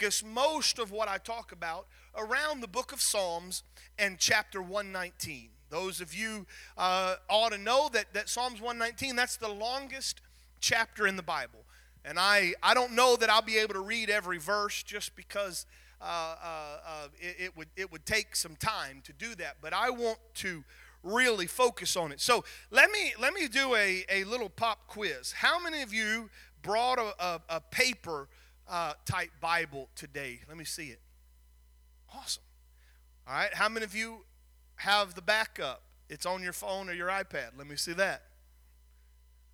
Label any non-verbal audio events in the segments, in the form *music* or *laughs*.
focus most of what I talk about around the book of Psalms and chapter 119. Those of you uh, ought to know that, that Psalms 119, that's the longest chapter in the Bible. And I, I don't know that I'll be able to read every verse just because uh, uh, uh, it, it, would, it would take some time to do that. But I want to really focus on it. So let me, let me do a, a little pop quiz. How many of you brought a, a, a paper uh, type Bible today? Let me see it. Awesome. All right. How many of you have the backup? It's on your phone or your iPad. Let me see that.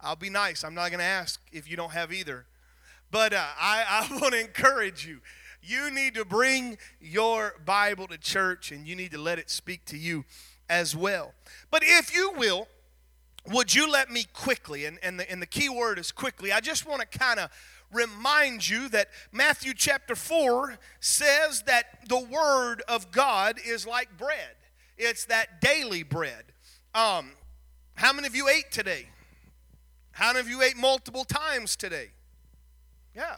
I'll be nice. I'm not going to ask if you don't have either. But uh, I, I *laughs* want to encourage you. You need to bring your Bible to church and you need to let it speak to you as well. But if you will, would you let me quickly, and, and, the, and the key word is quickly, I just want to kind of remind you that Matthew chapter 4 says that the Word of God is like bread, it's that daily bread. Um, how many of you ate today? How many of you ate multiple times today? Yeah.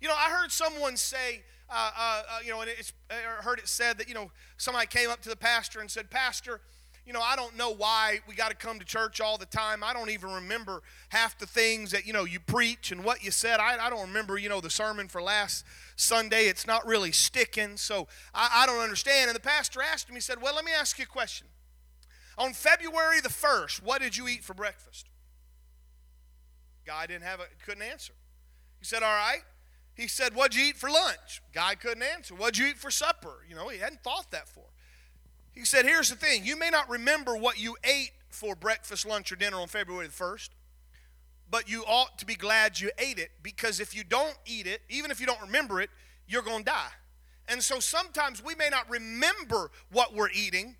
You know, I heard someone say, uh, uh, uh, you know, and it's, I heard it said that, you know, somebody came up to the pastor and said, Pastor, you know, I don't know why we got to come to church all the time. I don't even remember half the things that, you know, you preach and what you said. I, I don't remember, you know, the sermon for last Sunday. It's not really sticking, so I, I don't understand. And the pastor asked him, he said, Well, let me ask you a question. On February the 1st, what did you eat for breakfast? Guy didn't have a, couldn't answer. He said, All right. He said, What'd you eat for lunch? Guy couldn't answer. What'd you eat for supper? You know, he hadn't thought that for. He said, Here's the thing you may not remember what you ate for breakfast, lunch, or dinner on February the 1st, but you ought to be glad you ate it because if you don't eat it, even if you don't remember it, you're going to die. And so sometimes we may not remember what we're eating,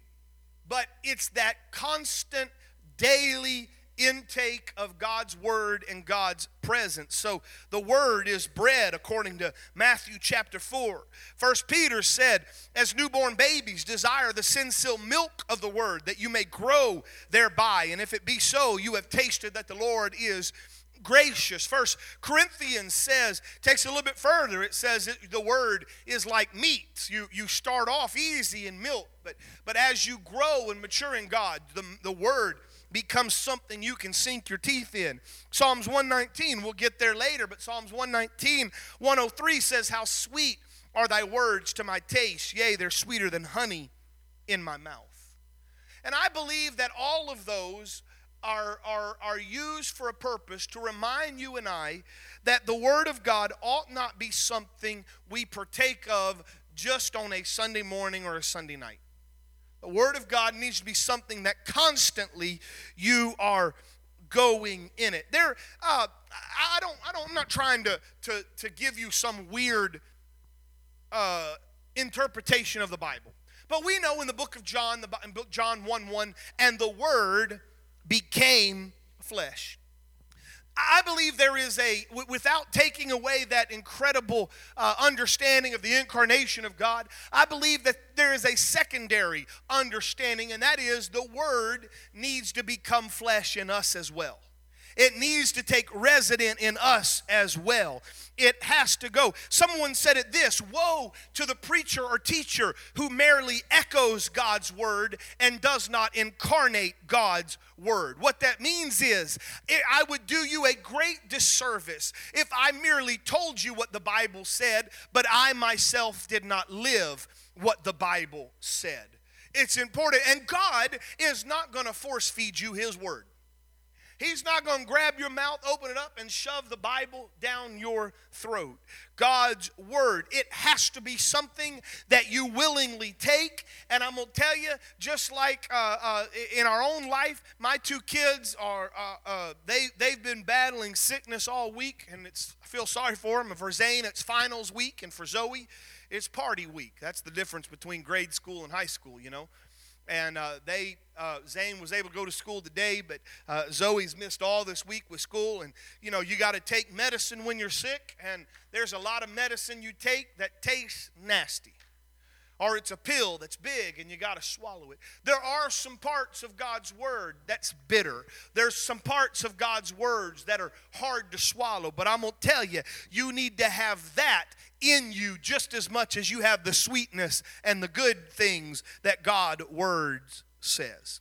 but it's that constant daily intake of God's word and God's presence. So the word is bread according to Matthew chapter 4. First Peter said, as newborn babies desire the sincere milk of the word that you may grow thereby. And if it be so, you have tasted that the Lord is gracious. First Corinthians says, takes a little bit further. It says the word is like meat. You, you start off easy in milk, but, but as you grow and mature in God, the, the word becomes something you can sink your teeth in. Psalms 119, we'll get there later, but Psalms 119, 103 says, How sweet are thy words to my taste, yea, they're sweeter than honey in my mouth. And I believe that all of those are, are, are used for a purpose to remind you and I that the Word of God ought not be something we partake of just on a Sunday morning or a Sunday night. The Word of God needs to be something that constantly you are going in it. There, uh, I don't, I don't, I'm not trying to, to, to give you some weird uh, interpretation of the Bible. But we know in the book of John, the, John 1 1, and the Word became flesh. I believe there is a, without taking away that incredible uh, understanding of the incarnation of God, I believe that there is a secondary understanding, and that is the Word needs to become flesh in us as well. It needs to take resident in us as well. It has to go. Someone said it this Woe to the preacher or teacher who merely echoes God's word and does not incarnate God's word. What that means is, I would do you a great disservice if I merely told you what the Bible said, but I myself did not live what the Bible said. It's important. And God is not going to force feed you His word. He's not going to grab your mouth, open it up, and shove the Bible down your throat. God's Word, it has to be something that you willingly take. And I'm going to tell you, just like uh, uh, in our own life, my two kids are, uh, uh, they, they've been battling sickness all week, and it's, I feel sorry for them. For Zane, it's finals week, and for Zoe, it's party week. That's the difference between grade school and high school, you know and uh, they uh, Zane was able to go to school today, but uh, Zoe's missed all this week with school. And you know, you got to take medicine when you're sick, and there's a lot of medicine you take that tastes nasty. Or it's a pill that's big and you got to swallow it. There are some parts of God's word that's bitter. There's some parts of God's words that are hard to swallow, but I'm going to tell you, you need to have that in you just as much as you have the sweetness and the good things that God words says.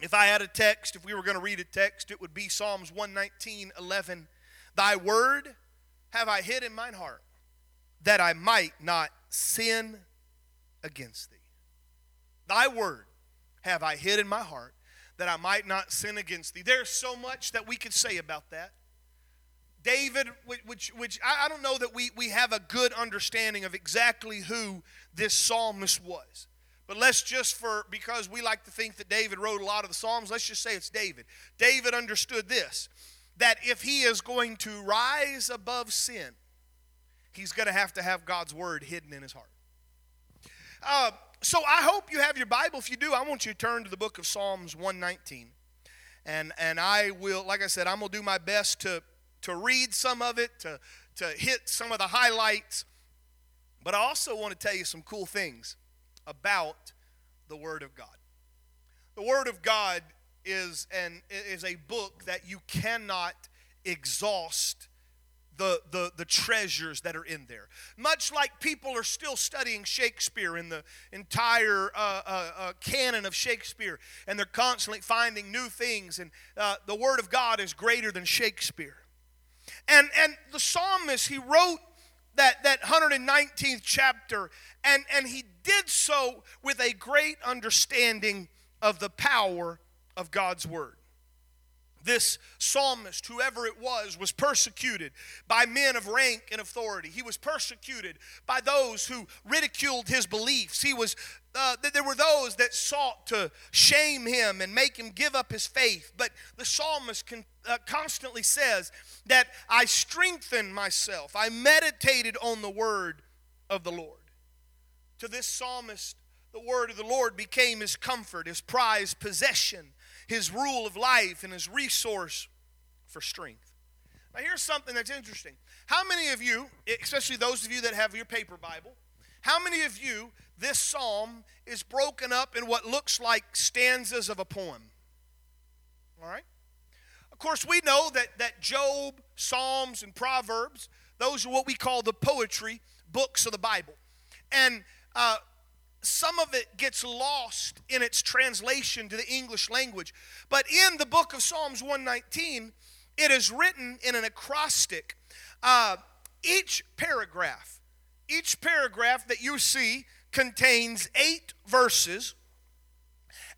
If I had a text, if we were going to read a text, it would be Psalms 119, 11. Thy word have I hid in mine heart, that I might not sin against thee. Thy word have I hid in my heart, that I might not sin against thee. There's so much that we could say about that. David, which, which I don't know that we, we have a good understanding of exactly who this psalmist was. But let's just for, because we like to think that David wrote a lot of the Psalms, let's just say it's David. David understood this that if he is going to rise above sin, he's going to have to have God's word hidden in his heart. Uh, so I hope you have your Bible. If you do, I want you to turn to the book of Psalms 119. And, and I will, like I said, I'm going to do my best to, to read some of it, to, to hit some of the highlights. But I also want to tell you some cool things about the Word of God. The Word of God is, an, is a book that you cannot exhaust the, the, the treasures that are in there. Much like people are still studying Shakespeare in the entire uh, uh, uh, canon of Shakespeare, and they're constantly finding new things, and uh, the Word of God is greater than Shakespeare. And, and the psalmist, he wrote that, that 119th chapter, and, and he did so with a great understanding of the power of God's word. This psalmist, whoever it was, was persecuted by men of rank and authority. He was persecuted by those who ridiculed his beliefs. He was uh, there were those that sought to shame him and make him give up his faith. But the psalmist con- uh, constantly says that I strengthened myself. I meditated on the word of the Lord. To this psalmist, the word of the Lord became his comfort, his prized possession, his rule of life, and his resource for strength. Now, here's something that's interesting. How many of you, especially those of you that have your paper Bible, how many of you, this psalm is broken up in what looks like stanzas of a poem? All right? Of course, we know that, that Job, Psalms, and Proverbs, those are what we call the poetry books of the Bible. And uh, some of it gets lost in its translation to the English language. But in the book of Psalms 119, it is written in an acrostic. Uh, each paragraph, each paragraph that you see contains eight verses,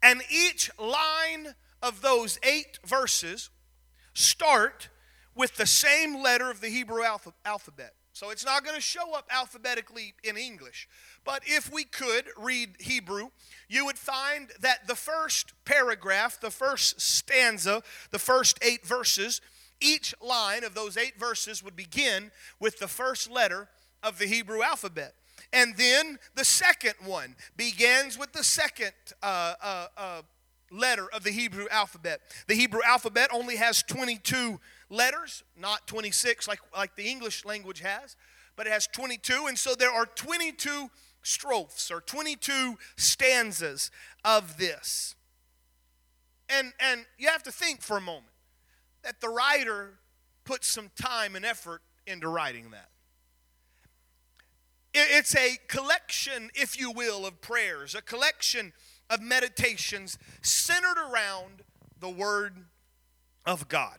and each line of those eight verses start with the same letter of the Hebrew alphabet. So it's not going to show up alphabetically in English. But if we could read Hebrew, you would find that the first paragraph, the first stanza, the first eight verses, each line of those eight verses would begin with the first letter of the Hebrew alphabet. And then the second one begins with the second uh, uh, uh, letter of the Hebrew alphabet. The Hebrew alphabet only has 22 letters, not 26 like, like the English language has, but it has 22. And so there are 22 strophes or 22 stanzas of this. And, and you have to think for a moment that the writer put some time and effort into writing that. It's a collection, if you will, of prayers, a collection of meditations centered around the Word of God.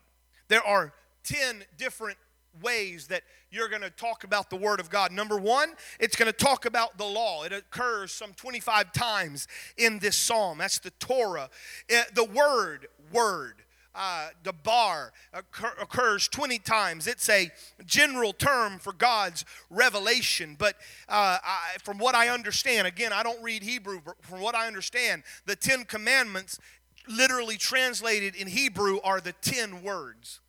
There are 10 different ways that you're going to talk about the Word of God. Number one, it's going to talk about the law. It occurs some 25 times in this psalm. That's the Torah. Eh, the Word, Word. Uh, dabar occur, occurs 20 times. It's a general term for God's revelation. But uh, I, from what I understand, again, I don't read Hebrew, but from what I understand, the Ten Commandments, literally translated in Hebrew, are the ten words.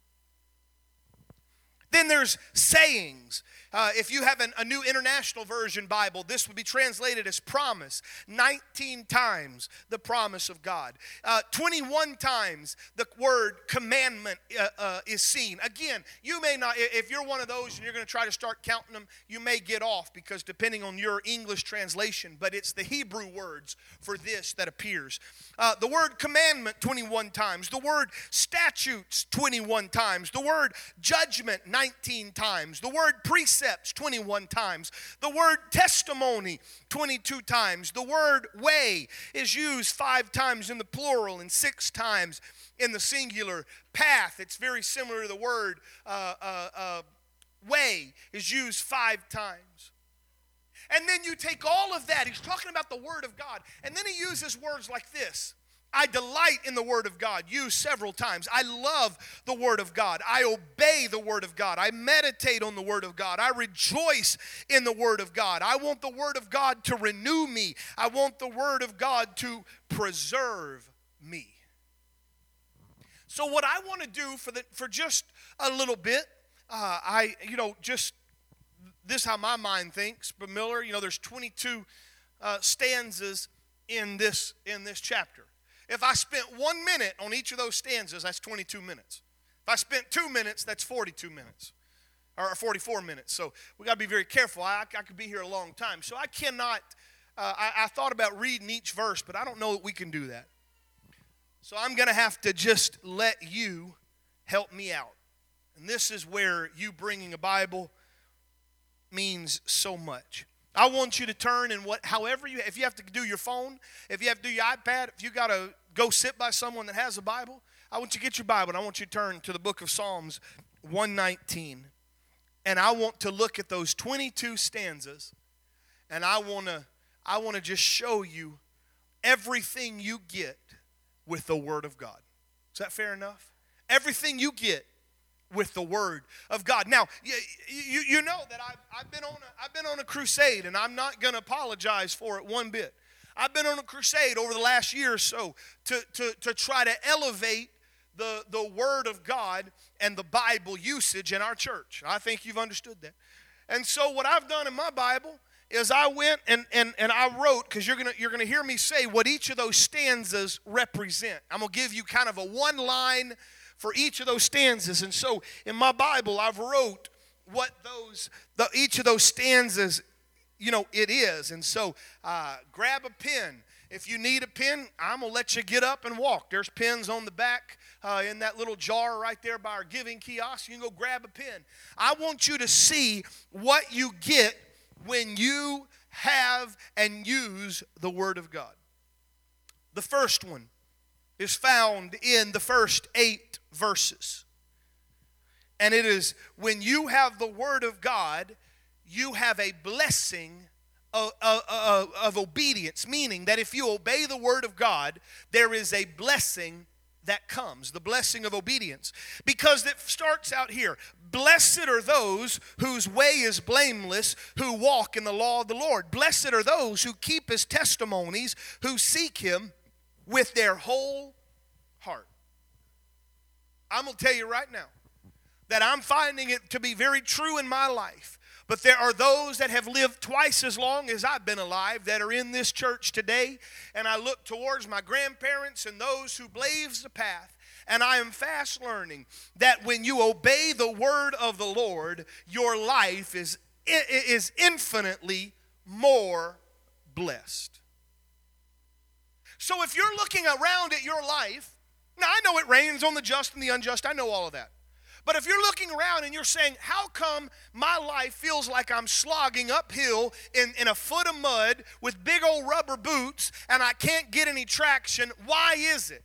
Then there's sayings. Uh, if you have an, a new international version Bible, this would be translated as promise. 19 times the promise of God. Uh, 21 times the word commandment uh, uh is seen. Again, you may not, if you're one of those and you're going to try to start counting them, you may get off because depending on your English translation, but it's the Hebrew words for this that appears. Uh, the word commandment 21 times, the word statutes 21 times, the word judgment 19 times, the word precepts 21 times, the word testimony 22 times, the word way is used five times in the plural and six times in the singular. Path, it's very similar to the word uh, uh, uh way, is used five times. And then you take all of that, he's talking about the Word of God, and then he uses words like this. I delight in the Word of God, you several times. I love the Word of God. I obey the Word of God. I meditate on the Word of God. I rejoice in the Word of God. I want the Word of God to renew me. I want the Word of God to preserve me. So, what I want to do for, the, for just a little bit, uh, I, you know, just this how my mind thinks. But Miller, you know, there's 22 uh, stanzas in this in this chapter. If I spent one minute on each of those stanzas, that's 22 minutes. If I spent two minutes, that's 42 minutes or 44 minutes. So we got to be very careful. I, I, could be here a long time. So I cannot, uh, I, I thought about reading each verse, but I don't know that we can do that. So I'm going to have to just let you help me out. And this is where you bringing a Bible means so much. I want you to turn and what however you if you have to do your phone, if you have to do your iPad, if you got to go sit by someone that has a Bible, I want you to get your Bible and I want you to turn to the book of Psalms 119. And I want to look at those 22 stanzas and I want to I want to just show you everything you get with the word of God. Is that fair enough? Everything you get with the word of God. Now, you, you, you know that I've, I've, been on a, I've been on a crusade, and I'm not going to apologize for it one bit. I've been on a crusade over the last year or so to, to, to try to elevate the, the Word of God and the Bible usage in our church. I think you've understood that. And so, what I've done in my Bible is I went and, and, and I wrote, because you're going you're gonna hear me say what each of those stanzas represent. I'm going to give you kind of a one line for each of those stanzas. And so in my Bible, I've wrote what those, the, each of those stanzas, you know, it is. And so uh, grab a pen. If you need a pen, I'm going to let you get up and walk. There's pens on the back uh, in that little jar right there by our giving kiosk. You can go grab a pen. I want you to see what you get when you have and use the Word of God. The first one is found in the first eight verses. And it is when you have the Word of God, you have a blessing of, of, of, obedience, meaning that if you obey the Word of God, there is a blessing that comes, the blessing of obedience. Because it starts out here Blessed are those whose way is blameless, who walk in the law of the Lord. Blessed are those who keep his testimonies, who seek him with their whole heart. I'm going to tell you right now that I'm finding it to be very true in my life. But there are those that have lived twice as long as I've been alive that are in this church today. And I look towards my grandparents and those who blazed the path. And I am fast learning that when you obey the word of the Lord, your life is, is infinitely more blessed. So if you're looking around at your life, now I know it rains on the just and the unjust, I know all of that. But if you're looking around and you're saying, How come my life feels like I'm slogging uphill in, in a foot of mud with big old rubber boots and I can't get any traction? Why is it?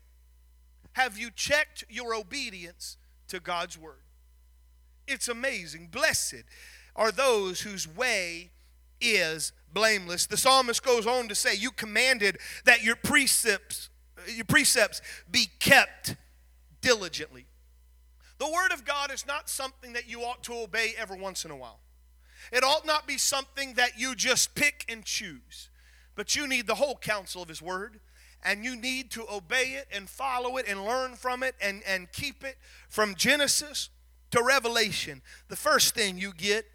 Have you checked your obedience to God's word? It's amazing. Blessed are those whose way is blameless. The psalmist goes on to say, You commanded that your precepts, your precepts be kept diligently. The word of God is not something that you ought to obey every once in a while. It ought not be something that you just pick and choose, but you need the whole counsel of his word and you need to obey it and follow it and learn from it and, and keep it from Genesis to Revelation. The first thing you get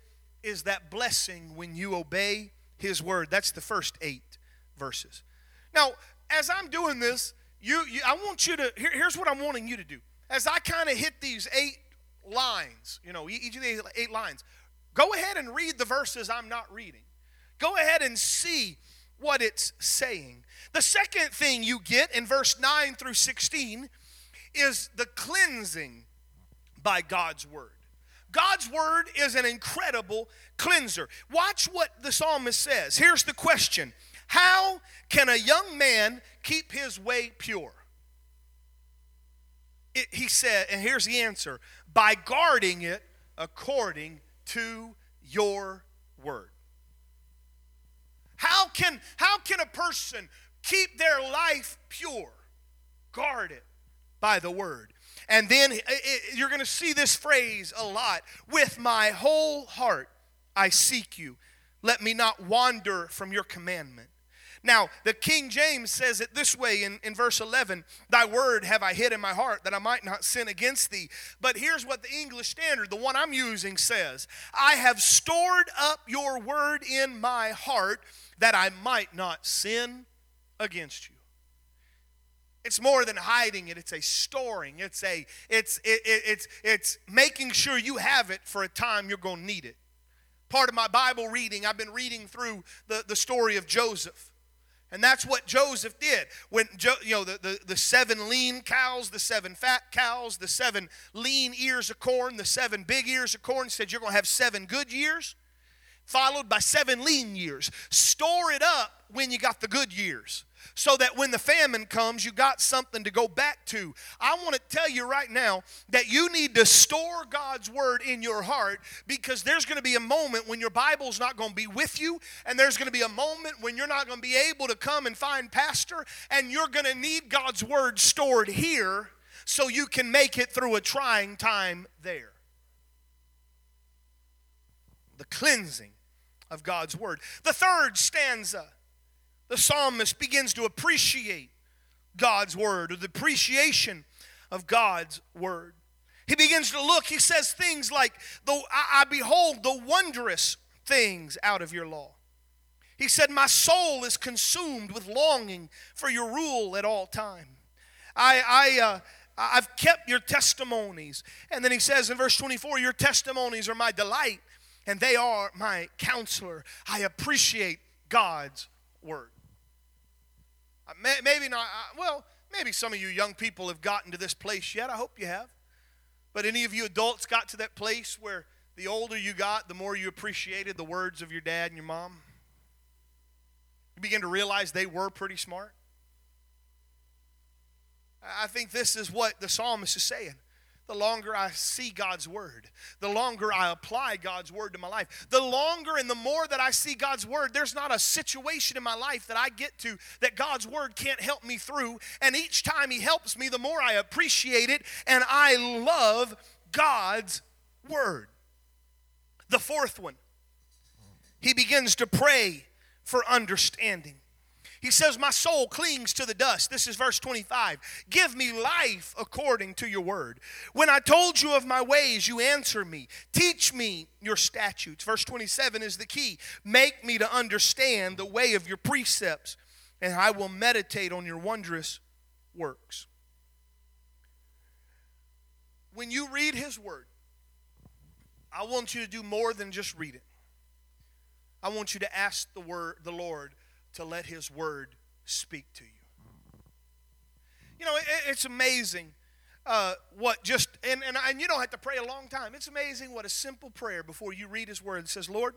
is that blessing when you obey His word. That's the first eight verses. Now, as I'm doing this, you, you I want you to, here, here's what I'm wanting you to do. As I kind of hit these eight lines, you know, each of the eight lines, go ahead and read the verses I'm not reading. Go ahead and see what it's saying. The second thing you get in verse 9 through 16 is the cleansing by God's word. God's word is an incredible cleanser. Watch what the psalmist says. Here's the question How can a young man keep his way pure? It, he said, and here's the answer by guarding it according to your word. How can, how can a person keep their life pure? Guard it by the word. And then it, you're going to see this phrase a lot with my whole heart I seek you. Let me not wander from your commandment. Now, the King James says it this way in, in verse 11 Thy word have I hid in my heart that I might not sin against thee. But here's what the English Standard, the one I'm using, says I have stored up your word in my heart that I might not sin against you. It's more than hiding it, it's a storing. It's a it's it, it, it's it's making sure you have it for a time you're going to need it. Part of my Bible reading, I've been reading through the, the story of Joseph. And that's what Joseph did. When jo, you know the, the, the seven lean cows, the seven fat cows, the seven lean ears of corn, the seven big ears of corn, said you're going to have seven good years, followed by seven lean years. Store it up when you got the good years so that when the famine comes, you got something to go back to. I want to tell you right now that you need to store God's word in your heart because there's going to be a moment when your Bible's not going to be with you, and there's going to be a moment when you're not going to be able to come and find pastor, and you're going to need God's word stored here so you can make it through a trying time there. The cleansing of God's word. The third stanza the psalmist begins to appreciate God's word or the appreciation of God's word. He begins to look, he says things like, I, I behold the wondrous things out of your law. He said, My soul is consumed with longing for your rule at all time. I, I, uh, I've kept your testimonies. And then he says in verse 24, Your testimonies are my delight, and they are my counselor. I appreciate God's word. Uh, maybe not, uh, well, maybe some of you young people have gotten to this place yet. I hope you have. But any of you adults got to that place where the older you got, the more you appreciated the words of your dad and your mom? You begin to realize they were pretty smart? I think this is what the psalmist is saying the longer I see God's word, the longer I apply God's word to my life, the longer and the more that I see God's word, there's not a situation in my life that I get to that God's word can't help me through. And each time He helps me, the more I appreciate it and I love God's word. The fourth one, he begins to pray for understanding. He says, My soul clings to the dust. This is verse 25. Give me life according to your word. When I told you of my ways, you answer me. Teach me your statutes. Verse 27 is the key. Make me to understand the way of your precepts, and I will meditate on your wondrous works. When you read his word, I want you to do more than just read it. I want you to ask the word the Lord to let His Word speak to you. You know, it, it's amazing uh, what just, and, and, and you don't have to pray a long time. It's amazing what a simple prayer before you read His Word says, Lord,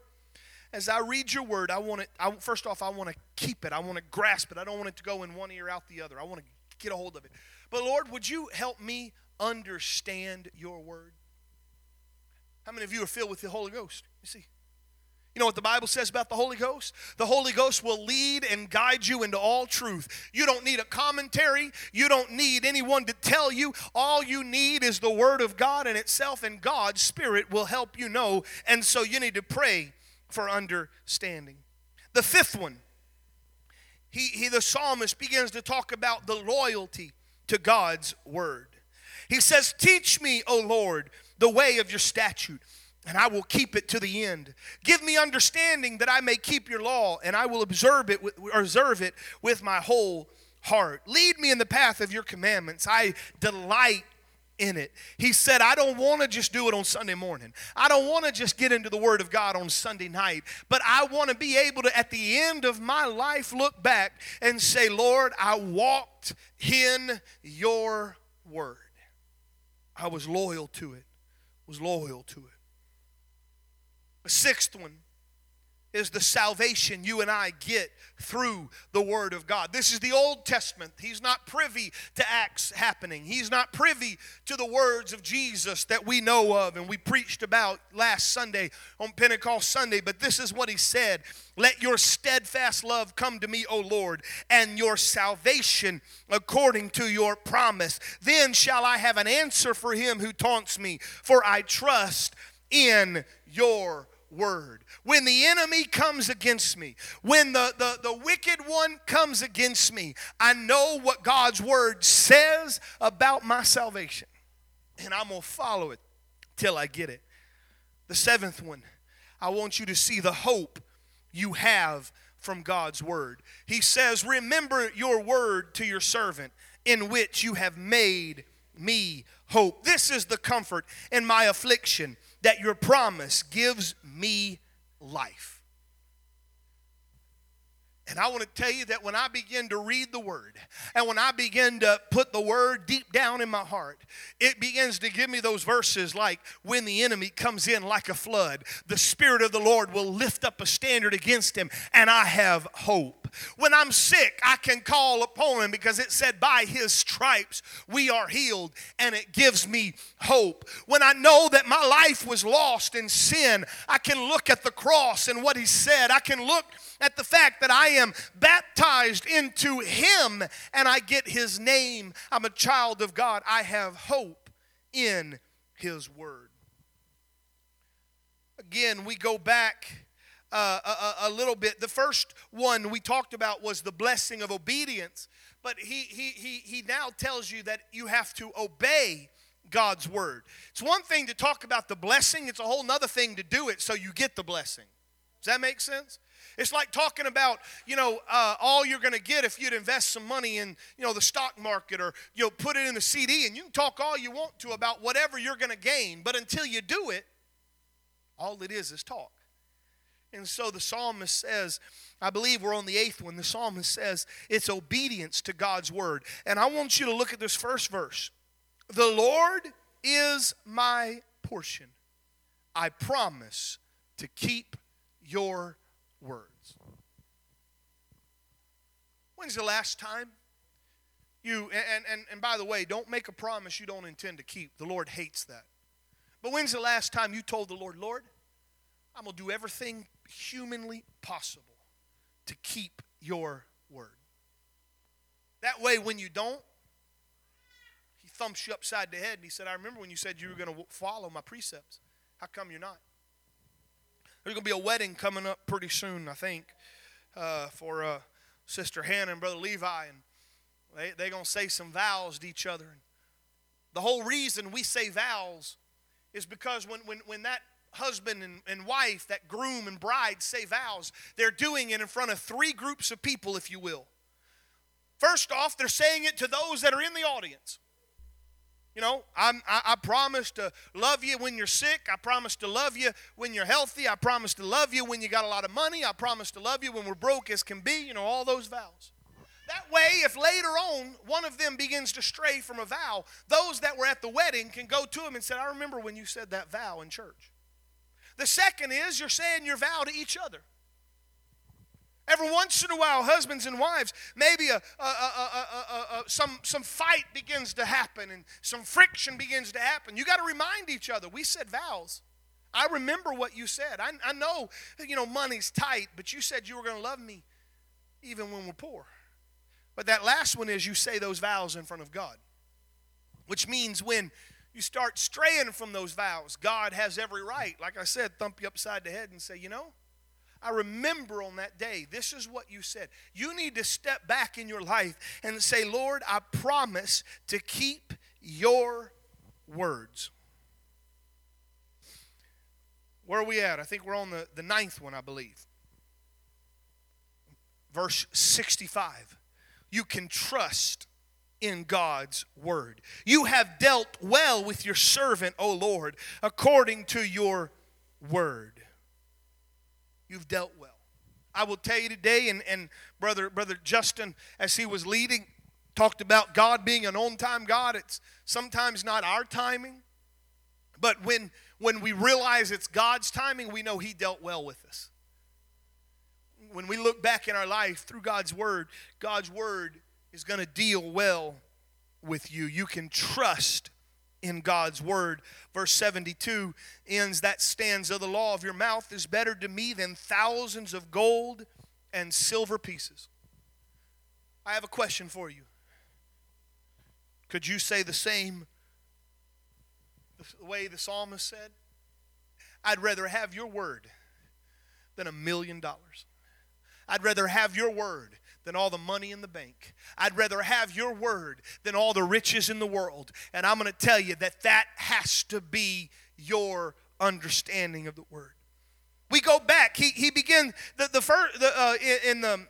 as I read your word, I want it, I, first off, I want to keep it. I want to grasp it. I don't want it to go in one ear out the other. I want to get a hold of it. But Lord, would you help me understand your word? How many of you are filled with the Holy Ghost? You see, you know what the Bible says about the Holy Ghost? The Holy Ghost will lead and guide you into all truth. You don't need a commentary. You don't need anyone to tell you. All you need is the Word of God in itself, and God's Spirit will help you know. And so you need to pray for understanding. The fifth one, he, he the psalmist begins to talk about the loyalty to God's Word. He says, Teach me, O Lord, the way of your statute and I will keep it to the end. Give me understanding that I may keep your law, and I will observe it, observe it with my whole heart. Lead me in the path of your commandments. I delight in it. He said, I don't want to just do it on Sunday morning. I don't want to just get into the Word of God on Sunday night, but I want to be able to, at the end of my life, look back and say, Lord, I walked in your Word. I was loyal to it, was loyal to it. The sixth one is the salvation you and I get through the Word of God. This is the Old Testament. He's not privy to acts happening, He's not privy to the words of Jesus that we know of and we preached about last Sunday on Pentecost Sunday. But this is what He said Let your steadfast love come to me, O Lord, and your salvation according to your promise. Then shall I have an answer for him who taunts me, for I trust in your word. When the enemy comes against me, when the, the, the wicked one comes against me, I know what God's word says about my salvation. And I'm going to follow it till I get it. The seventh one, I want you to see the hope you have from God's word. He says, Remember your word to your servant, in which you have made me hope. This is the comfort in my affliction that your promise gives me life. And I want to tell you that when I begin to read the Word and when I begin to put the Word deep down in my heart, it begins to give me those verses like, when the enemy comes in like a flood, the Spirit of the Lord will lift up a standard against him, and I have hope. When I'm sick, I can call upon him because it said, by his stripes we are healed, and it gives me hope. When I know that my life was lost in sin, I can look at the cross and what he said. I can look at the fact that I am baptized into Him and I get His name. I'm a child of God. I have hope in His Word. Again, we go back uh, a, a, little bit. The first one we talked about was the blessing of obedience, but he, he, he, he now tells you that you have to obey God's word. It's one thing to talk about the blessing, it's a whole other thing to do it so you get the blessing. Does that make sense? It's like talking about, you know, uh, all you're going to get if you'd invest some money in, you know, the stock market or, you know, put it in a CD. And you can talk all you want to about whatever you're going to gain. But until you do it, all it is is talk. And so the psalmist says, I believe we're on the eighth one. The psalmist says it's obedience to God's word. And I want you to look at this first verse. The Lord is my portion. I promise to keep your words. When's the last time you, and, and, and by the way, don't make a promise you don't intend to keep. The Lord hates that. But when's the last time you told the Lord, Lord, I'm going to do everything humanly possible to keep your word? That way, when you don't, he thumps you upside the head and he said, I remember when you said you were going to follow my precepts. How come you're not? There's going to be a wedding coming up pretty soon, I think, uh, for uh, Sister Hannah and Brother Levi. And they, they're going to say some vows to each other. And the whole reason we say vows is because when, when, when that husband and, and wife, that groom and bride say vows, they're doing it in front of three groups of people, if you will. First off, they're saying it to those that are in the audience. You know, I'm, I, I promise to love you when you're sick. I promise to love you when you're healthy. I promise to love you when you got a lot of money. I promise to love you when we're broke as can be. You know, all those vows. That way, if later on one of them begins to stray from a vow, those that were at the wedding can go to him and say, I remember when you said that vow in church. The second is you're saying your vow to each other. Every once in a while, husbands and wives, maybe a, a, a, some, some fight begins to happen and some friction begins to happen. You got to remind each other. We said vows. I remember what you said. I, I know, you know, money's tight, but you said you were going to love me even when we're poor. But that last one is you say those vows in front of God, which means when you start straying from those vows, God has every right, like I said, thump you upside the head and say, you know, I remember on that day, this is what you said. You need to step back in your life and say, Lord, I promise to keep your words. Where are we at? I think we're on the, the ninth one, I believe. Verse 65. You can trust in God's word. You have dealt well with your servant, O Lord, according to your word. You've dealt well. I will tell you today, and, and brother, brother Justin, as he was leading, talked about God being an on-time God. It's sometimes not our timing, but when when we realize it's God's timing, we know He dealt well with us. When we look back in our life through God's Word, God's Word is going to deal well with you. You can trust in God's Word. Verse 72 ends that stanza The law of your mouth is better to me than thousands of gold and silver pieces. I have a question for you. Could you say the same the way the psalmist said? I'd rather have your word than a million dollars. I'd rather have your word than all the money in the bank. I'd rather have your word than all the riches in the world. And I'm going to tell you that that has to be your understanding of the word. We go back. He, he began the, the first the, uh, in, in the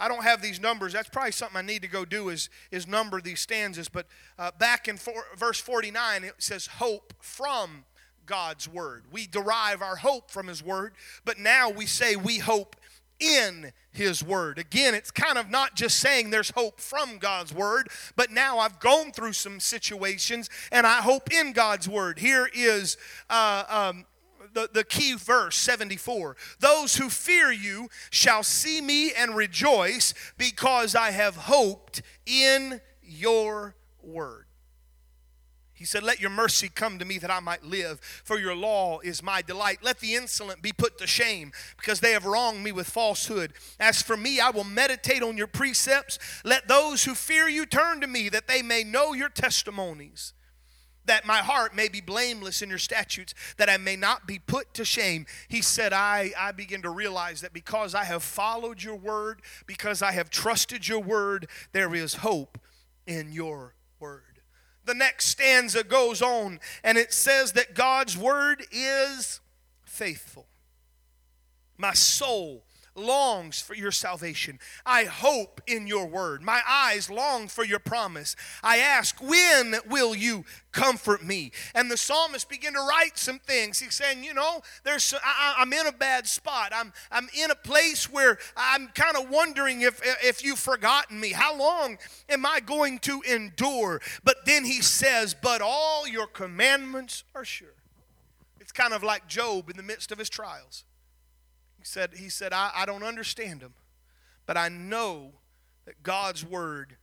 I don't have these numbers. That's probably something I need to go do is, is number these stanzas. But uh, back in verse 49, it says, Hope from God's word. We derive our hope from His word, but now we say we hope in His Word. Again, it's kind of not just saying there's hope from God's Word, but now I've gone through some situations and I hope in God's Word. Here is uh, um, the, the key verse 74 Those who fear you shall see me and rejoice because I have hoped in your Word. He said, Let your mercy come to me that I might live, for your law is my delight. Let the insolent be put to shame, because they have wronged me with falsehood. As for me, I will meditate on your precepts. Let those who fear you turn to me, that they may know your testimonies, that my heart may be blameless in your statutes, that I may not be put to shame. He said, I, I begin to realize that because I have followed your word, because I have trusted your word, there is hope in your the next stanza goes on and it says that God's word is faithful. My soul longs for your salvation. I hope in your word. My eyes long for your promise. I ask, when will you comfort me? And the psalmist began to write some things. He's saying, you know, there's I, am in a bad spot. I'm I'm in a place where I'm kind of wondering if if you've forgotten me. How long am I going to endure? But then he says, but all your commandments are sure. It's kind of like Job in the midst of his trials. Said, he said I, I don't understand them, but I know that God's word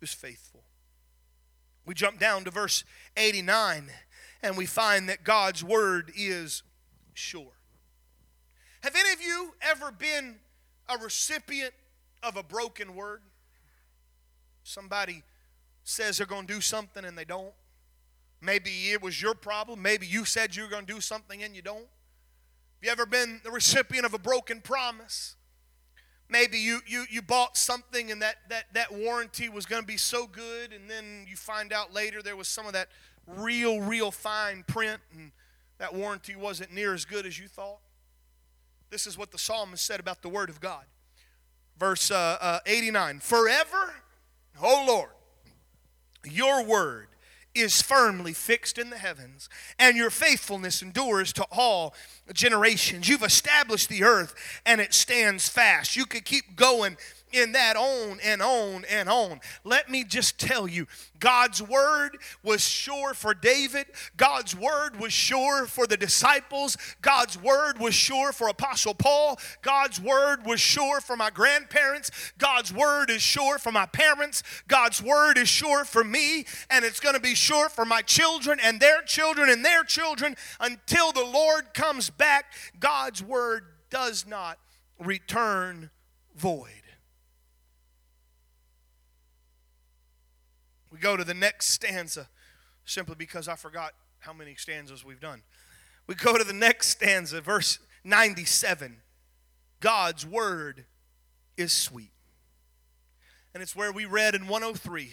is faithful. We jump down to verse 89 and we find that God's word is sure. Have any of you ever been a recipient of a broken word? Somebody says they're going to do something and they don't. Maybe it was your problem. Maybe you said you were going to do something and you don't. Have you ever been the recipient of a broken promise? Maybe you, you, you bought something and that, that, that warranty was going to be so good, and then you find out later there was some of that real, real fine print, and that warranty wasn't near as good as you thought. This is what the psalmist said about the Word of God. Verse uh, uh, 89 Forever, O Lord, your Word is firmly fixed in the heavens, and your faithfulness endures to all generations. You've established the earth, and it stands fast. You could keep going in that on and on and on. Let me just tell you God's word was sure for David. God's word was sure for the disciples. God's word was sure for Apostle Paul. God's word was sure for my grandparents. God's word is sure for my parents. God's word is sure for me. And it's going to be sure for my children and their children and their children until the Lord comes back. God's word does not return void. We go to the next stanza simply because I forgot how many stanzas we've done. We go to the next stanza, verse 97. God's word is sweet. And it's where we read in 103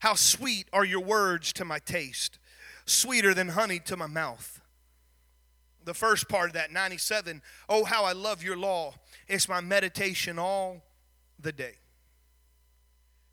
How sweet are your words to my taste, sweeter than honey to my mouth. the first part of that, 97. Oh, how I love your law. It's my meditation all the day.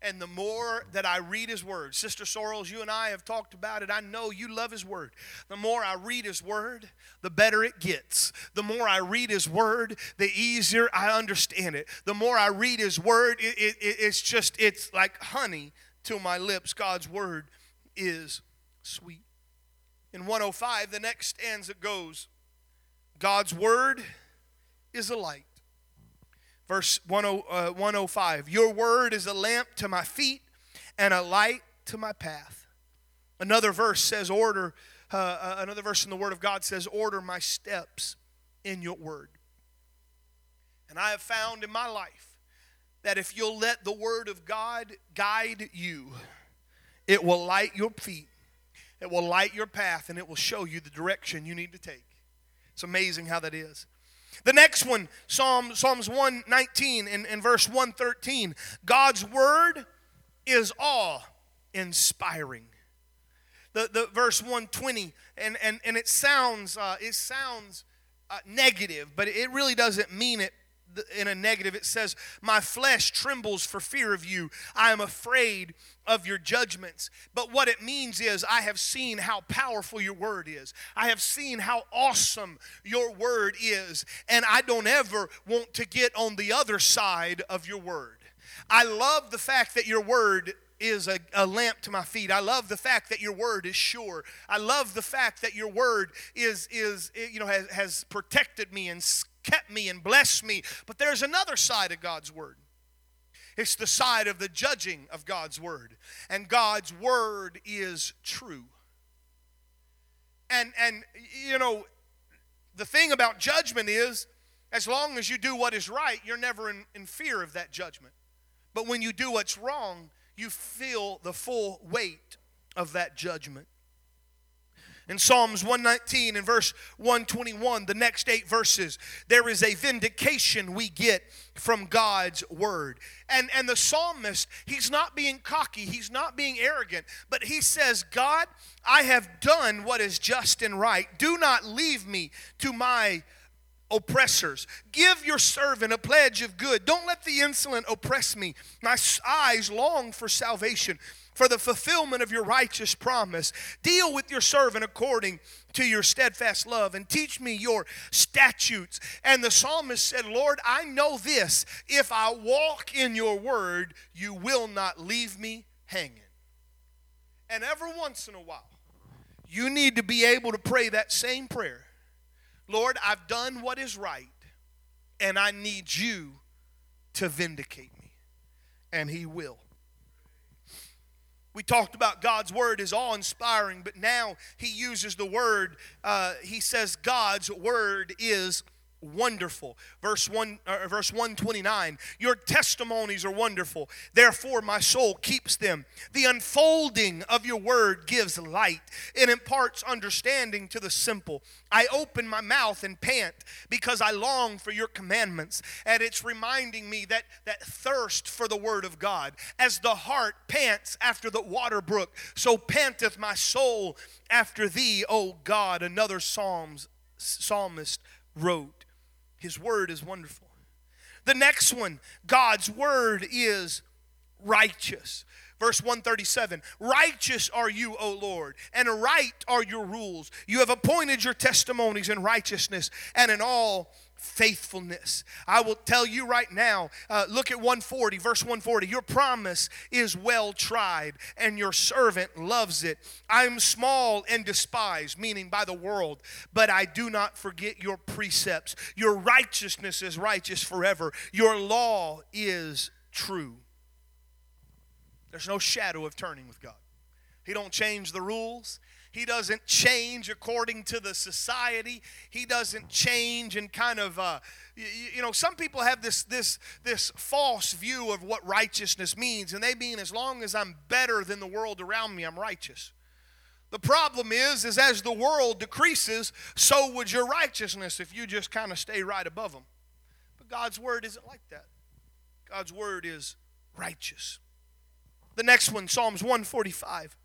And the more that I read His Word, Sister Sorrels, you and I have talked about it. I know you love His Word. The more I read His Word, the better it gets. The more I read His Word, the easier I understand it. The more I read His Word, it, it, it's just, it's like honey to my lips. God's Word is sweet. In 105, the next stanza goes God's Word is a light Verse 105 uh, Your word is a lamp to my feet and a light to my path. Another verse says, Order, uh, uh, another verse in the Word of God says, Order my steps in your word. And I have found in my life that if you'll let the Word of God guide you, it will light your feet, it will light your path, and it will show you the direction you need to take. It's amazing how that is. The next one, Psalm, Psalms 119 and, and verse 113. God's word is awe inspiring. The, the verse 120, and, and, and it sounds, uh, it sounds uh, negative, but it really doesn't mean it in a negative. It says, My flesh trembles for fear of you. I am afraid of your judgments. But what it means is, I have seen how powerful your word is. I have seen how awesome your word is. And I don't ever want to get on the other side of your word. I love the fact that your word is a, a, lamp to my feet. I love the fact that your word is sure. I love the fact that your word is is you know has, has protected me and kept me and blessed me. But there's another side of God's word. It's the side of the judging of God's word. And God's word is true. And and you know, the thing about judgment is as long as you do what is right, you're never in, in fear of that judgment. But when you do what's wrong, you feel the full weight of that judgment. In Psalms 119 and verse 121, the next eight verses, there is a vindication we get from God's word. And, and the psalmist, he's not being cocky, he's not being arrogant, but he says, God, I have done what is just and right. Do not leave me to my oppressors. Give your servant a pledge of good. Don't let the insolent oppress me. My eyes long for salvation for the fulfillment of your righteous promise. Deal with your servant according to your steadfast love and teach me your statutes. And the psalmist said, Lord, I know this. If I walk in your word, you will not leave me hanging. And every once in a while, you need to be able to pray that same prayer Lord, I've done what is right, and I need you to vindicate me. And He will. We talked about God's word is awe inspiring, but now he uses the word, uh, he says God's word is wonderful. Verse 1 uh, verse 129. Your testimonies are wonderful. Therefore my soul keeps them. The unfolding of your word gives light. It imparts understanding to the simple. I open my mouth and pant because I long for your commandments. And it's reminding me that that thirst for the word of God. As the heart pants after the water brook, so panteth my soul after thee, O God. Another Psalms psalmist wrote. His word is wonderful. The next one, God's word is righteous. Verse 137 Righteous are you, O Lord, and right are your rules. You have appointed your testimonies in righteousness and in all faithfulness. I will tell you right now, uh, look at 140, verse 140. Your promise is well tried, and your servant loves it. I am small and despised, meaning by the world, but I do not forget your precepts. Your righteousness is righteous forever, your law is true. There's no shadow of turning with God. He don't change the rules. He doesn't change according to the society. He doesn't change and kind of, uh, you, you, know, some people have this this this false view of what righteousness means, and they mean as long as I'm better than the world around me, I'm righteous. The problem is, is as the world decreases, so would your righteousness if you just kind of stay right above them. But God's word isn't like that. God's word is righteous. The next one, Psalms 145.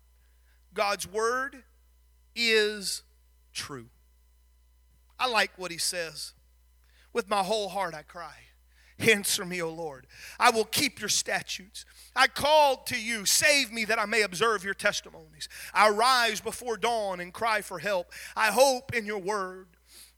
God's word is true. I like what he says. With my whole heart I cry. *laughs* Answer me, O Lord. I will keep your statutes. I called to you, save me that I may observe your testimonies. I rise before dawn and cry for help. I hope in your word.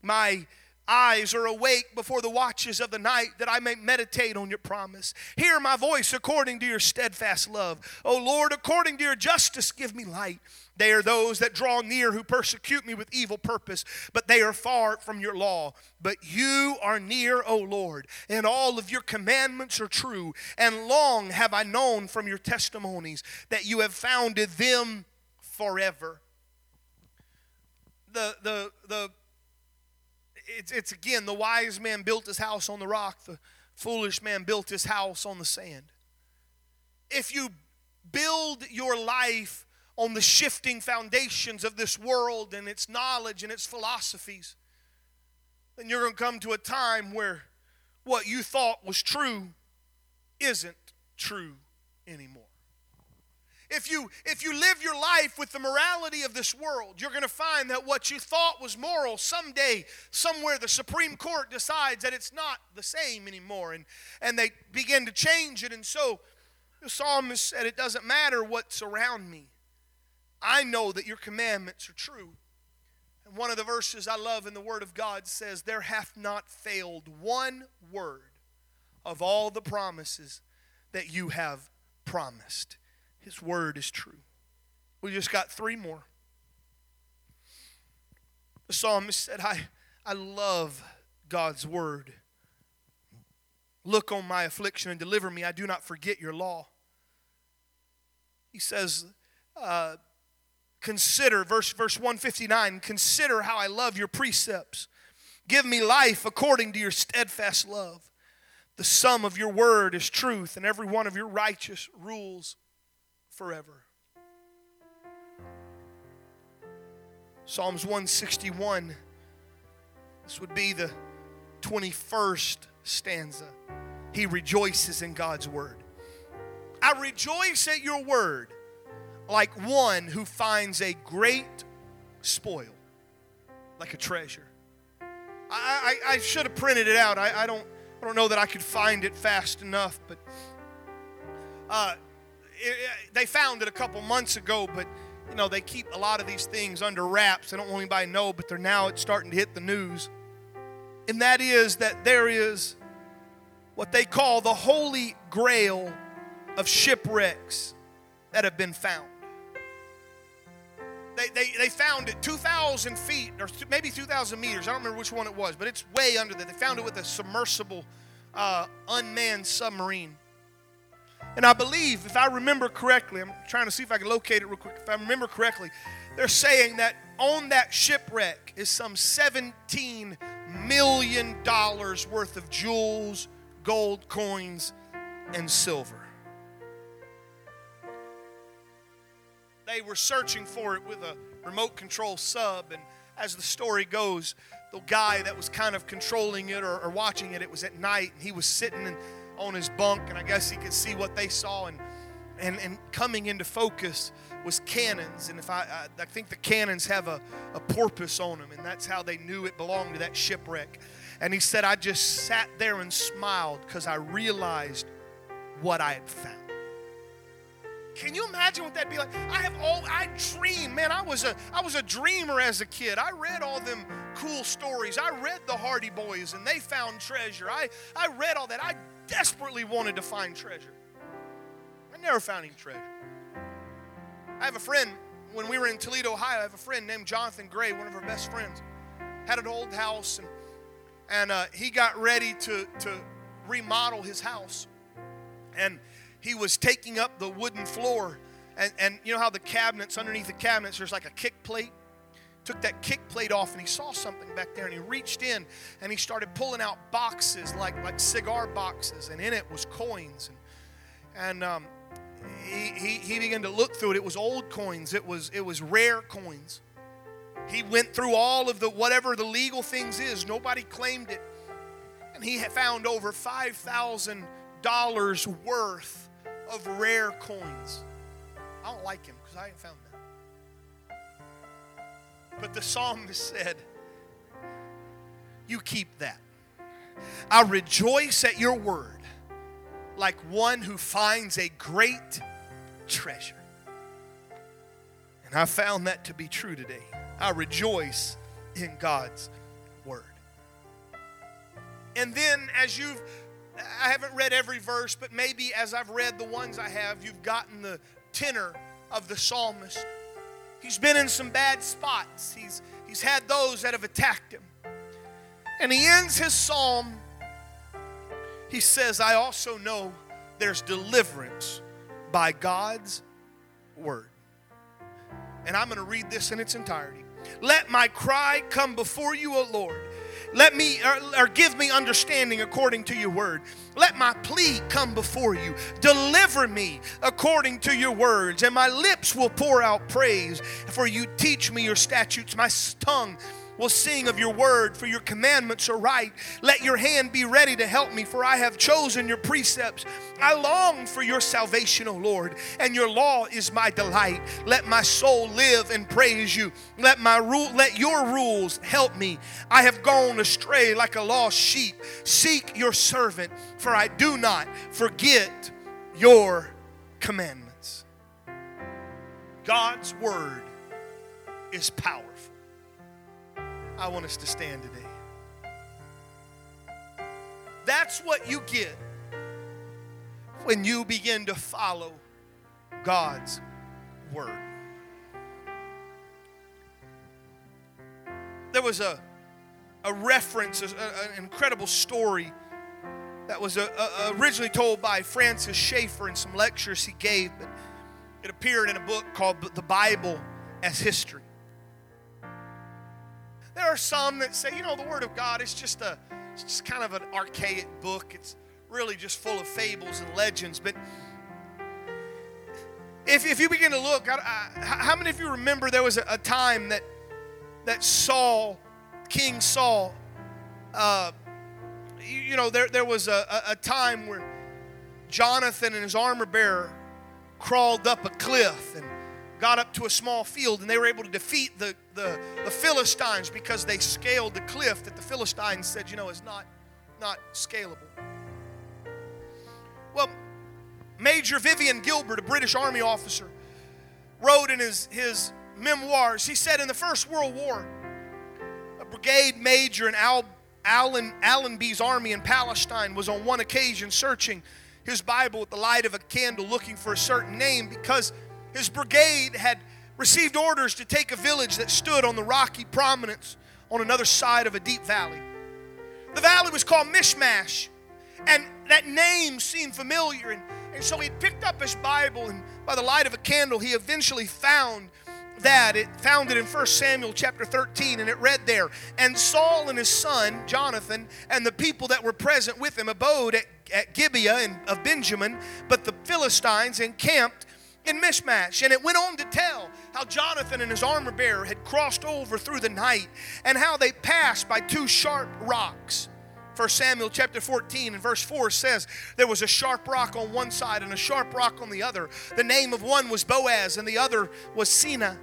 My eyes are awake before the watches of the night that I may meditate on your promise. Hear my voice according to your steadfast love. O Lord, according to your justice, give me light. They are those that draw near who persecute me with evil purpose, but they are far from your law. But you are near, O Lord, and all of your commandments are true. And long have I known from your testimonies that you have founded them forever. The, the, the it's, it's again the wise man built his house on the rock, the foolish man built his house on the sand. If you build your life on the shifting foundations of this world and its knowledge and its philosophies, then you're going to come to a time where what you thought was true isn't true anymore. If you if you live your life with the morality of this world, you're going to find that what you thought was moral someday somewhere the Supreme Court decides that it's not the same anymore and and they begin to change it and so the psalmist said it doesn't matter what's around me. I know that your commandments are true. And one of the verses I love in the Word of God says, There hath not failed one word of all the promises that you have promised. His word is true. We just got three more. The psalmist said, I, I love God's word. Look on my affliction and deliver me. I do not forget your law. He says, uh, consider, verse, verse 159, consider how I love your precepts. Give me life according to your steadfast love. The sum of your word is truth, and every one of your righteous rules forever. Psalms 161. This would be the 21st stanza. He rejoices in God's word. I rejoice at your word like one who finds a great spoil, like a treasure. I, I, I should have printed it out. I, I, don't, I don't know that I could find it fast enough, but uh, it, they found it a couple months ago, but you know they keep a lot of these things under wraps. They don't want anybody to know, but they're now it's starting to hit the news. And that is that there is what they call the holy grail of shipwrecks that have been found. They, they, they found it 2,000 feet, or maybe 2,000 meters. I don't remember which one it was, but it's way under there. They found it with a submersible, uh, unmanned submarine. And I believe, if I remember correctly, I'm trying to see if I can locate it real quick. If I remember correctly, they're saying that on that shipwreck is some $17 million worth of jewels, gold coins, and silver. They were searching for it with a remote control sub, and as the story goes, the guy that was kind of controlling it or, or watching it, it was at night, and he was sitting and on his bunk, and I guess he could see what they saw. And, and, and coming into focus was cannons. And if I, I, I think the cannons have a, a porpoise on them, and that's how they knew it belonged to that shipwreck. And he said, I just sat there and smiled because I realized what I had found. Can you imagine what that'd be like? I have all I dream, man. I was a I was a dreamer as a kid. I read all them cool stories. I read the Hardy Boys and they found treasure. I I read all that. I desperately wanted to find treasure. I never found any treasure. I have a friend, when we were in Toledo, Ohio, I have a friend named Jonathan Gray, one of our best friends. Had an old house, and, and uh, he got ready to, to remodel his house. And he was taking up the wooden floor. And, and you know how the cabinets, underneath the cabinets, there's like a kick plate? Took that kick plate off and he saw something back there and he reached in and he started pulling out boxes like like cigar boxes and in it was coins. And and um, he, he, he began to look through it. It was old coins. It was it was rare coins. He went through all of the whatever the legal things is. Nobody claimed it. And he had found over five thousand dollars worth of rare coins. I don't like him because i ain't found that but the psalmist said, you keep that. I rejoice at your word like one who finds a great treasure. And I found that to be true today. I rejoice in God's word. And then, as you've, I haven't read every verse, but maybe as I've read the ones I have, you've gotten the tenor of the psalmist. He's been in some bad spots, he's, he's had those that have attacked him. And he ends his psalm. He says, I also know there's deliverance by God's word. And I'm going to read this in its entirety. Let my cry come before you, O Lord. Let me, or, or, give me understanding according to your word. Let my plea come before you. Deliver me according to your words, and my lips will pour out praise. For you teach me your statutes. My tongue will sing of your word, for your commandments are right. Let your hand be ready to help me, for I have chosen your precepts. I long for your salvation, O Lord, and your law is my delight. Let my soul live and praise you. Let my rule let your rules help me. I have gone astray like a lost sheep. Seek your servant, for I do not forget your commandments. God's word is powerful. I want us to stand today. That's what you get when you begin to follow God's word. There was a, a reference, a, an incredible story that was a, a, originally told by Francis Schaeffer in some lectures he gave, but it appeared in a book called The Bible as History. There are some that say, you know, the Word of God is just a, it's just kind of an archaic book. It's really just full of fables and legends. But if, if you begin to look, I, I, how many of you remember there was a, a, time that that Saul, King Saul, uh, you, you, know, there, there was a, a time where Jonathan and his armor bearer crawled up a cliff and got up to a small field and they were able to defeat the, the, the, Philistines because they scaled the cliff that the Philistines said, you know, is not, not scalable. Well, Major Vivian Gilbert, a British Army officer, wrote in his, his memoirs, he said in the First World War, a brigade major in Al, Allen, Allenby's army in Palestine was on one occasion searching his Bible with the light of a candle looking for a certain name because his brigade had received orders to take a village that stood on the rocky prominence on another side of a deep valley. The valley was called Michmash, and that name seemed familiar. And, and so he picked up his Bible, and by the light of a candle, he eventually found that. It found it in 1 Samuel chapter 13, and it read there And Saul and his son, Jonathan, and the people that were present with him abode at, at Gibeah of Benjamin, but the Philistines encamped in Michmash. And it went on to tell how Jonathan and his armor bearer had crossed over through the night and how they passed by two sharp rocks. 1 Samuel chapter 14 and verse 4 says there was a sharp rock on one side and a sharp rock on the other. The name of one was Boaz and the other was Seneh.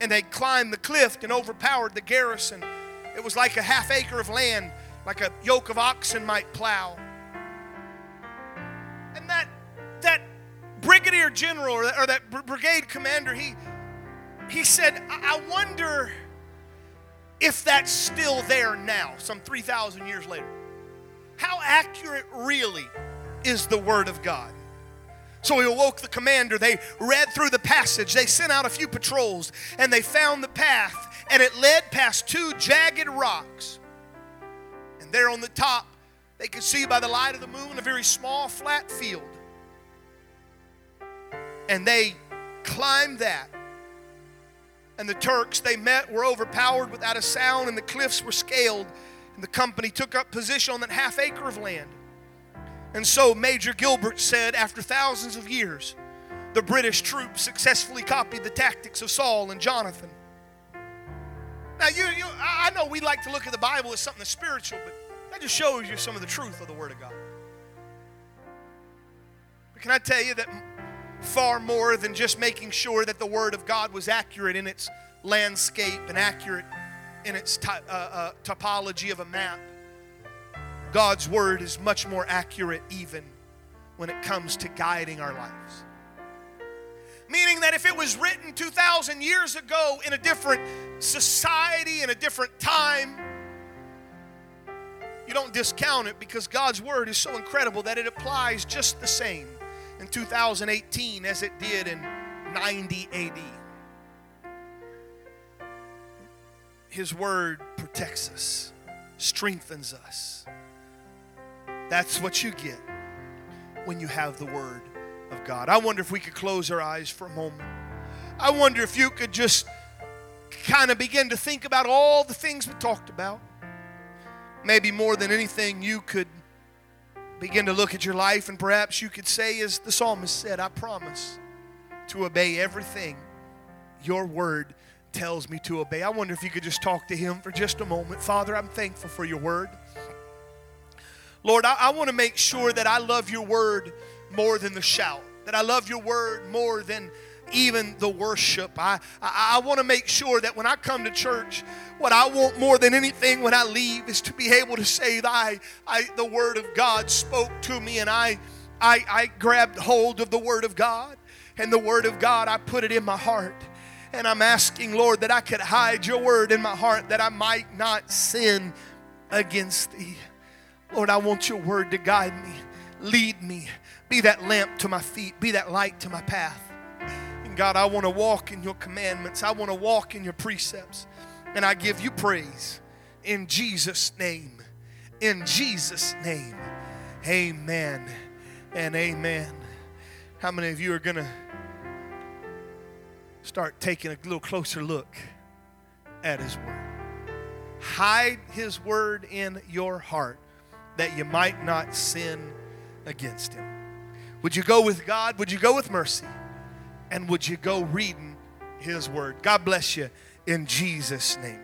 And they climbed the cliff and overpowered the garrison. It was like a half acre of land, like a yoke of oxen might plow. And that that brigadier general or that, or that brigade commander, he, he said, I wonder if that's still there now, some 3,000 years later. How accurate really is the Word of God? So he awoke the commander. They read through the passage. They sent out a few patrols and they found the path, and it led past two jagged rocks. And there on the top, they could see by the light of the moon a very small flat field. And they climbed that. And the Turks they met were overpowered without a sound, and the cliffs were scaled. And the company took up position on that half acre of land. And so Major Gilbert said, after thousands of years, the British troops successfully copied the tactics of Saul and Jonathan. Now, you, you, I know we like to look at the Bible as something that's spiritual, but that just shows you some of the truth of the Word of God. But can I tell you that far more than just making sure that the Word of God was accurate in its landscape and accurate in its uh, uh, topology of a map, God's Word is much more accurate even when it comes to guiding our lives. Meaning that if it was written 2,000 years ago in a different society, in a different time, you don't discount it because God's Word is so incredible that it applies just the same in 2018 as it did in 90 AD. His Word protects us, strengthens us. That's what you get when you have the Word of God. I wonder if we could close our eyes for a moment. I wonder if you could just kind of begin to think about all the things we talked about. Maybe more than anything, you could begin to look at your life and perhaps you could say, as the psalmist said, I promise to obey everything your word tells me to obey. I wonder if you could just talk to him for just a moment. Father, I'm thankful for your word. Lord, I, I want to make sure that I love your word more than the shout, that I love your word more than even the worship. I, I, I want to make sure that when I come to church, what I want more than anything when I leave is to be able to say I, I the word of God spoke to me and I, I, I grabbed hold of the word of God and the word of God, I put it in my heart. And I'm asking, Lord, that I could hide your word in my heart that I might not sin against thee. Lord, I want your word to guide me, lead me, be that lamp to my feet, be that light to my path. God, I want to walk in your commandments, I want to walk in your precepts. And I give you praise in Jesus' name. In Jesus' name. Amen and amen. How many of you are going to start taking a little closer look at His Word? Hide His Word in your heart that you might not sin against him. Would you go with God? Would you go with mercy? And would you go reading his word? God bless you in Jesus' name.